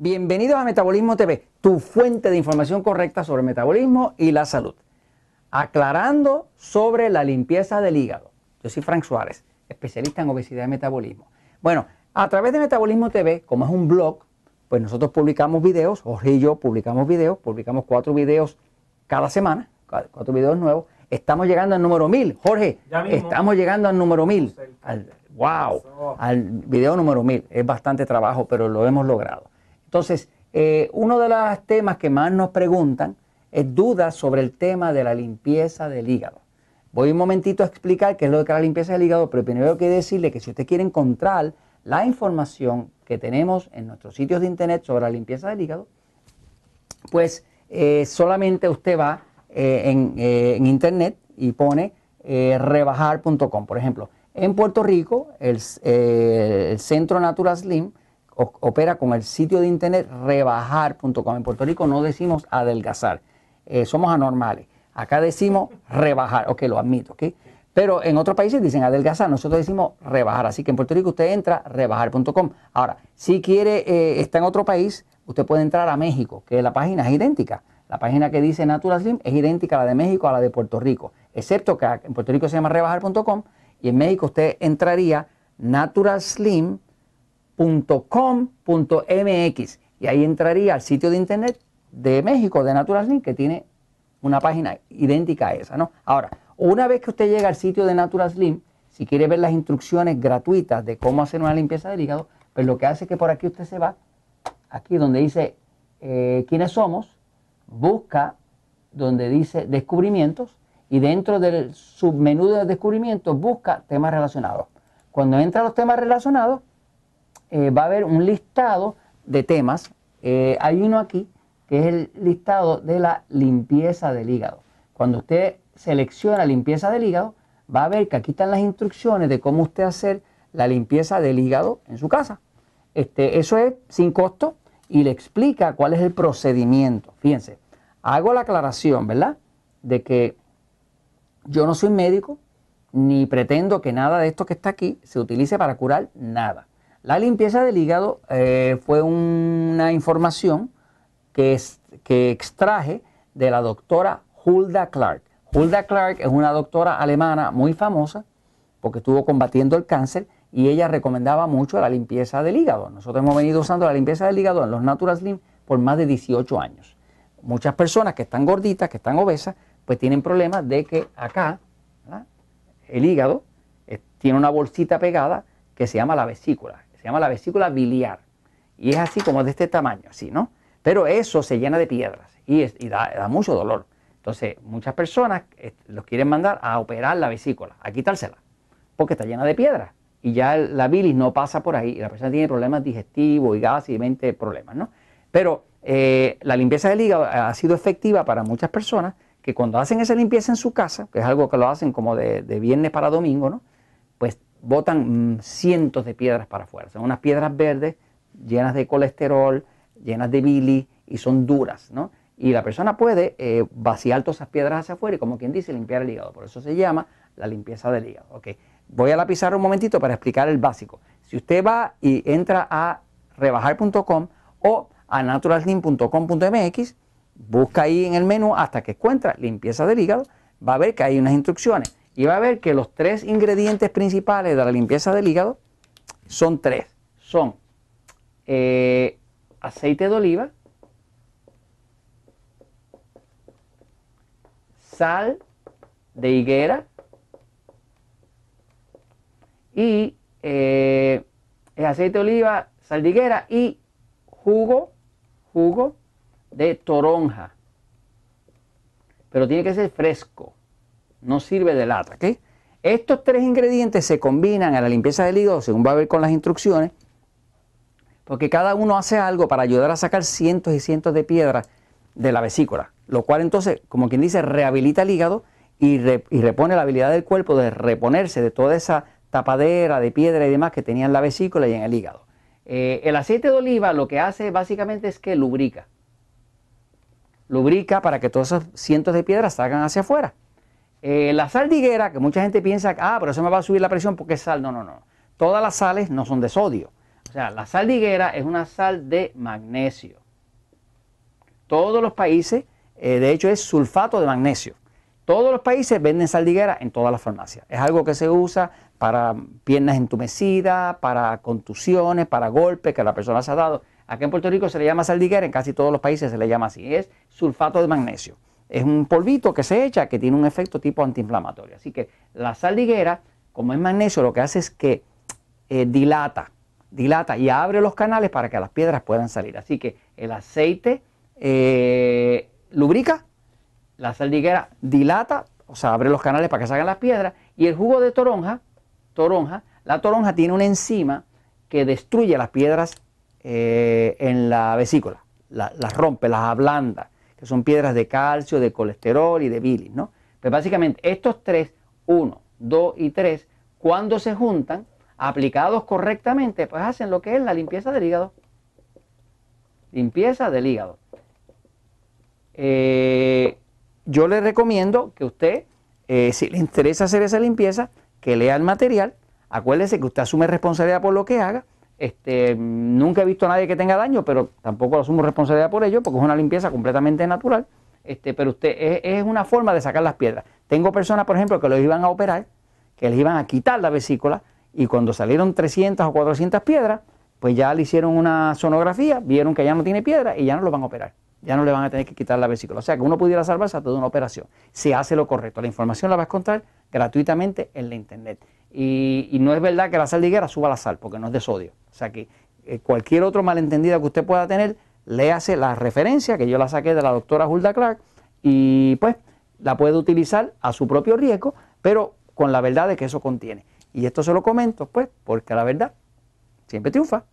Bienvenidos a Metabolismo TV, tu fuente de información correcta sobre el metabolismo y la salud. Aclarando sobre la limpieza del hígado. Yo soy Frank Suárez, especialista en obesidad y metabolismo. Bueno, a través de Metabolismo TV, como es un blog, pues nosotros publicamos videos, Jorge y yo publicamos videos, publicamos cuatro videos cada semana, cuatro videos nuevos. Estamos llegando al número mil. Jorge, estamos llegando al número mil. wow, al video número mil. Es bastante trabajo, pero lo hemos logrado. Entonces, eh, uno de los temas que más nos preguntan es dudas sobre el tema de la limpieza del hígado. Voy un momentito a explicar qué es lo que es la limpieza del hígado, pero primero quiero decirle que si usted quiere encontrar la información que tenemos en nuestros sitios de internet sobre la limpieza del hígado, pues eh, solamente usted va eh, en, internet y pone rebajar.com. Por ejemplo, en Puerto Rico, el, el Centro Natural Slim opera con el sitio de internet rebajar.com. En Puerto Rico no decimos adelgazar, eh, somos anormales. Acá decimos rebajar, ok, lo admito, ok. Pero en otros países dicen adelgazar, nosotros decimos rebajar. Así que en Puerto Rico usted entra rebajar.com. Ahora, si quiere, eh, está en otro país, usted puede entrar a México, que la página es idéntica. La página que dice Natural Slim es idéntica a la de México a la de Puerto Rico, excepto que en Puerto Rico se llama rebajar.com y en México usted entraría Natural Slim .com.mx y ahí entraría al sitio de internet de México, de Natural Slim, que tiene una página idéntica a esa, ¿no? Ahora, una vez que usted llega al sitio de Natural Slim, si quiere ver las instrucciones gratuitas de cómo hacer una limpieza del hígado, pues lo que hace es que por aquí usted se va, aquí donde dice eh, quiénes somos, busca donde dice descubrimientos y dentro del submenú de descubrimientos busca temas relacionados. Cuando entra a los temas relacionados, eh, va a haber un listado de temas. Eh, hay uno aquí que es el listado de la limpieza del hígado. Cuando usted selecciona limpieza del hígado, va a ver que aquí están las instrucciones de cómo usted hacer la limpieza del hígado en su casa. Este, eso es sin costo y le explica cuál es el procedimiento. Fíjense, hago la aclaración, ¿verdad? De que yo no soy médico ni pretendo que nada de esto que está aquí se utilice para curar nada. La limpieza del hígado eh, fue una información que, extraje de la doctora Hulda Clark. Hulda Clark es una doctora alemana muy famosa porque estuvo combatiendo el cáncer y ella recomendaba mucho la limpieza del hígado. Nosotros hemos venido usando la limpieza del hígado en los Natural Slim por más de 18 años. Muchas personas que están gorditas, que están obesas, pues tienen problemas de que acá el hígado eh, tiene una bolsita pegada que se llama la vesícula se llama la vesícula biliar. Y es así como de este tamaño, así, ¿no? Pero eso se llena de piedras y, da, mucho dolor. Entonces, muchas personas eh, los quieren mandar a operar la vesícula, a quitársela, porque está llena de piedras. Y ya la bilis no pasa por ahí y la persona tiene problemas digestivos y gas y 20 problemas, ¿no? Pero eh, la limpieza del hígado ha sido efectiva para muchas personas que cuando hacen esa limpieza en su casa, que es algo que lo hacen como de, de viernes para domingo, ¿no? Botan mm, cientos de piedras para afuera. Son unas piedras verdes llenas de colesterol, llenas de bilis y son duras, ¿no? Y la persona puede eh, vaciar todas esas piedras hacia afuera y, como quien dice, limpiar el hígado. Por eso se llama la limpieza del hígado. Okay. Voy a la un momentito para explicar el básico. Si usted va y entra a rebajar.com o a naturalslim.com.mx, busca ahí en el menú hasta que encuentra limpieza del hígado, va a ver que hay unas instrucciones y va a ver que los tres ingredientes principales de la limpieza del hígado son tres. Son eh, aceite de oliva, sal de higuera y eh, aceite de oliva, sal de higuera y jugo, jugo de toronja. Pero tiene que ser fresco no sirve de lata. ¿ok? Estos tres ingredientes se combinan a la limpieza del hígado, según va a ver con las instrucciones, porque cada uno hace algo para ayudar a sacar cientos y cientos de piedras de la vesícula, lo cual entonces, como quien dice, rehabilita el hígado y, repone la habilidad del cuerpo de reponerse de toda esa tapadera de piedra y demás que tenía en la vesícula y en el hígado. Eh, el aceite de oliva lo que hace básicamente es que lubrica. Lubrica para que todos esos cientos de piedras salgan hacia afuera. Eh, la sal de higuera, que mucha gente piensa, ah, pero eso me va a subir la presión porque es sal. No, no, no. Todas las sales no son de sodio. O sea, la sal de higuera es una sal de magnesio. Todos los países, eh, de hecho, es sulfato de magnesio. Todos los países venden sal de higuera en todas las farmacias. Es algo que se usa para piernas entumecidas, para contusiones, para golpes que la persona se ha dado. Aquí en Puerto Rico se le llama sal de higuera, en casi todos los países se le llama así. Es sulfato de magnesio. Es un polvito que se echa que tiene un efecto tipo antiinflamatorio. Así que la sal de higuera, como es magnesio, lo que hace es que eh, dilata, dilata y abre los canales para que las piedras puedan salir. Así que el aceite eh, lubrica, la sal dilata, o sea, abre los canales para que salgan las piedras, y el jugo de toronja, toronja, la toronja tiene una enzima que destruye las piedras eh, en la vesícula, las rompe, las ablanda, que son piedras de calcio, de colesterol y de bilis, ¿no? Pues básicamente estos tres, uno, dos y tres, cuando se juntan, aplicados correctamente, pues hacen lo que es la limpieza del hígado. Limpieza del hígado. Eh, yo le recomiendo que usted, eh, si le interesa hacer esa limpieza, que lea el material. Acuérdese que usted asume responsabilidad por lo que haga. Este, nunca he visto a nadie que tenga daño, pero tampoco asumo responsabilidad por ello, porque es una limpieza completamente natural. Este, pero usted es, una forma de sacar las piedras. Tengo personas, por ejemplo, que los iban a operar, que les iban a quitar la vesícula, y cuando salieron 300 o 400 piedras, pues ya le hicieron una sonografía, vieron que ya no tiene piedra y ya no lo van a operar. Ya no le van a tener que quitar la vesícula. O sea que uno pudiera salvarse a toda una operación si hace lo correcto. La información la va a encontrar gratuitamente en la internet. Y, no es verdad que la sal de higuera suba la sal, porque no es de sodio. O sea que eh, cualquier otro malentendido que usted pueda tener, léase la referencia que yo la saqué de la doctora Hulda Clark y pues la puede utilizar a su propio riesgo, pero con la verdad de que eso contiene. Y esto se lo comento, pues, porque la verdad siempre triunfa.